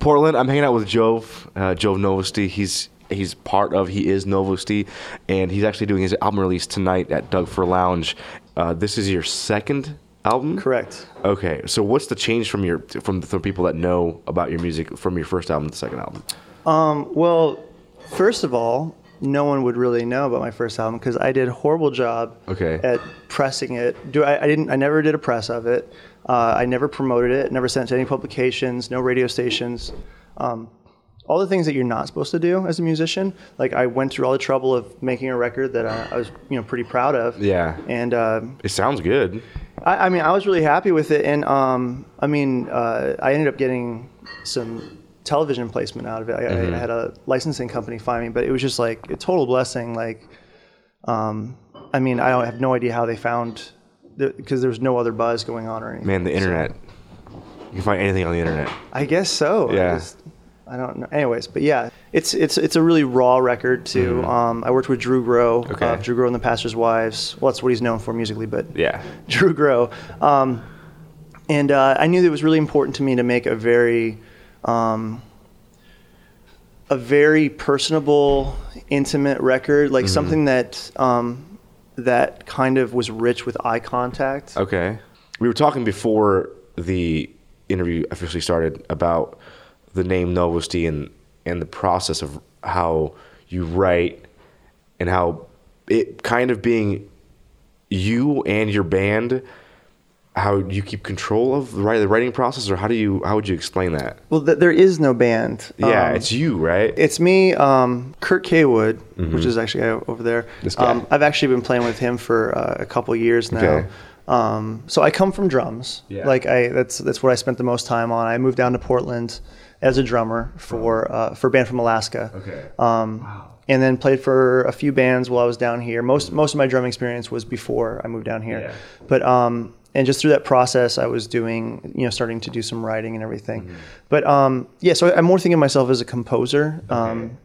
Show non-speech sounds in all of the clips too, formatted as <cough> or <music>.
Portland. I'm hanging out with Jove, uh, Jove Novosti. He's he's part of he is Novosti, and he's actually doing his album release tonight at Doug Fir Lounge. Uh, this is your second album, Correct. Okay, so what's the change from your from from people that know about your music from your first album to the second album? Um, well, first of all, no one would really know about my first album because I did a horrible job Okay. at pressing it. Do I, I didn't? I never did a press of it. Uh, I never promoted it. Never sent it to any publications. No radio stations. Um, all the things that you're not supposed to do as a musician. Like I went through all the trouble of making a record that I, I was, you know, pretty proud of. Yeah. And uh, It sounds good. I, I mean, I was really happy with it, and um, I mean, uh, I ended up getting some television placement out of it. I, Mm-hmm. I had a licensing company find me, but it was just like a total blessing. Like, um, I mean, I don't have no idea how they found because there was no other buzz going on or anything. Man, the internet. You can find anything on the internet. I guess so. I Yeah. just- I don't know. Anyways, but yeah, it's it's it's a really raw record too. Um, I worked with Drew Grow, Mm-hmm. Okay. uh, Drew Grow and the Pastor's Wives. Well, that's what he's known for musically, but Yeah. <laughs> Drew Grow. Um, and uh, I knew that it was really important to me to make a very, um, a very personable, intimate record, like something that um, that kind of was rich with eye contact. Okay. We were talking before the interview officially started about the name Novosti and and the process of how you write and how it kind of being you and your band how do you keep control of the writing process or how do you how would you explain that Well, th- there is no band. yeah Um, it's you right It's me, um, Kurt Kaywood, which is actually over there. Mm-hmm. This guy. Um, I've actually been playing with him for uh, a couple years now. Okay. Um, so I come from drums. Yeah. Like I, that's that's what I spent the most time on. I moved down to Portland as a drummer for uh, for a band from Alaska. okay Um, And then played for a few bands while I was down here. Most most of my drum experience was before I moved down here. Yeah. But um, and just through that process, I was doing you know starting to do some writing and everything. Mm-hmm. But um, yeah, so I'm more thinking of myself as a composer. Um,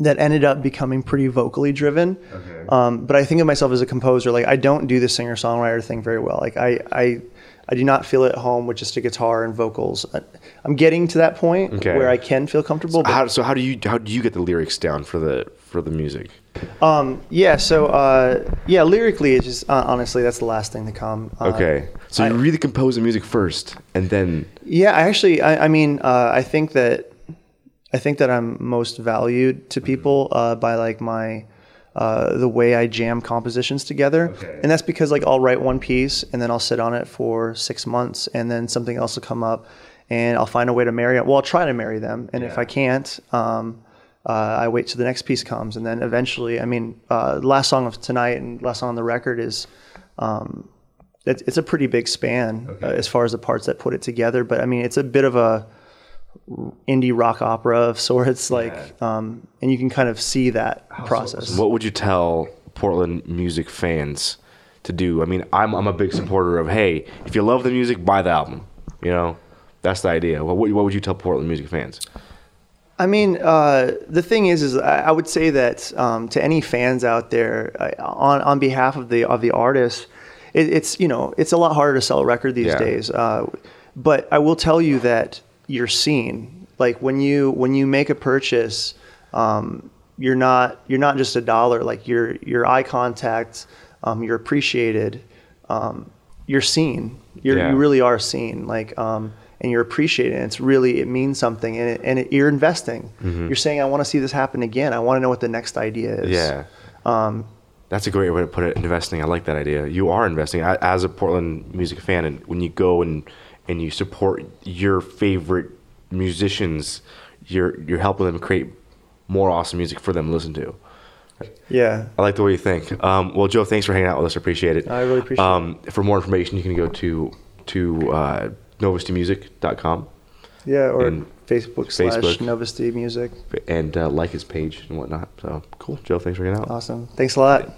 that ended up becoming pretty vocally driven. Okay. Um, but I think of myself as a composer. Like I don't do the singer songwriter thing very well. Like I, I, I do not feel at home with just a guitar and vocals. I- I'm getting to that point Okay. where I can feel comfortable. But how, so how do you how do you get the lyrics down for the for the music Um, yeah, so uh, yeah, lyrically, it's just uh, honestly that's the last thing to come. Uh, okay so you I- really compose the music first and then Yeah, I actually, I, I mean, uh, I think that I think that I'm most valued to people uh, by like my uh, the way I jam compositions together, Okay. and that's because like I'll write one piece and then I'll sit on it for six months, and then something else will come up, and I'll find a way to marry it. Well, I'll try to marry them, and if I can't. Um, uh, I wait till the next piece comes, and then eventually, I mean, uh, the last song of tonight and last song on the record is um, it's, it's a pretty big span uh, as far as the parts that put it together. But I mean, it's a bit of a indie rock opera of sorts, like, um, and you can kind of see that process. What would you tell Portland music fans to do? I mean, I'm, I'm a big supporter of hey, if you love the music, buy the album. You know, that's the idea. What, would- what would you tell Portland music fans? I mean, uh, the thing is, is I, I would say that um, to any fans out there, uh, on on behalf of the of the artist, it, it's you know it's a lot harder to sell a record these Yeah. days. Uh, but I will tell you that you're seen. Like when you when you make a purchase, um, you're not you're not just a dollar. Like your your eye contact, um, you're appreciated. Um, you're seen. You're, Yeah. You really are seen. Like um, and you're appreciating And it's really it means something, and it, and it, you're investing. You're saying, I want to see this happen again. I want to know what the next idea is. Yeah. Um, That's a great way to put it. Investing. I like that idea. You are investing as a Portland music fan, and when you go and and you support your favorite musicians, you're you're helping them create more awesome music for them to listen to. yeah. I like the way you think. Um, well, Joe, thanks for hanging out with us. I appreciate it. I really appreciate um, For more information, you can go to to uh, novostimusic.com Yeah. Or And Facebook slash Facebook. Novosti Music. and uh, like his page and whatnot. So cool, Joe. Thanks for hanging out. Awesome. Thanks a lot.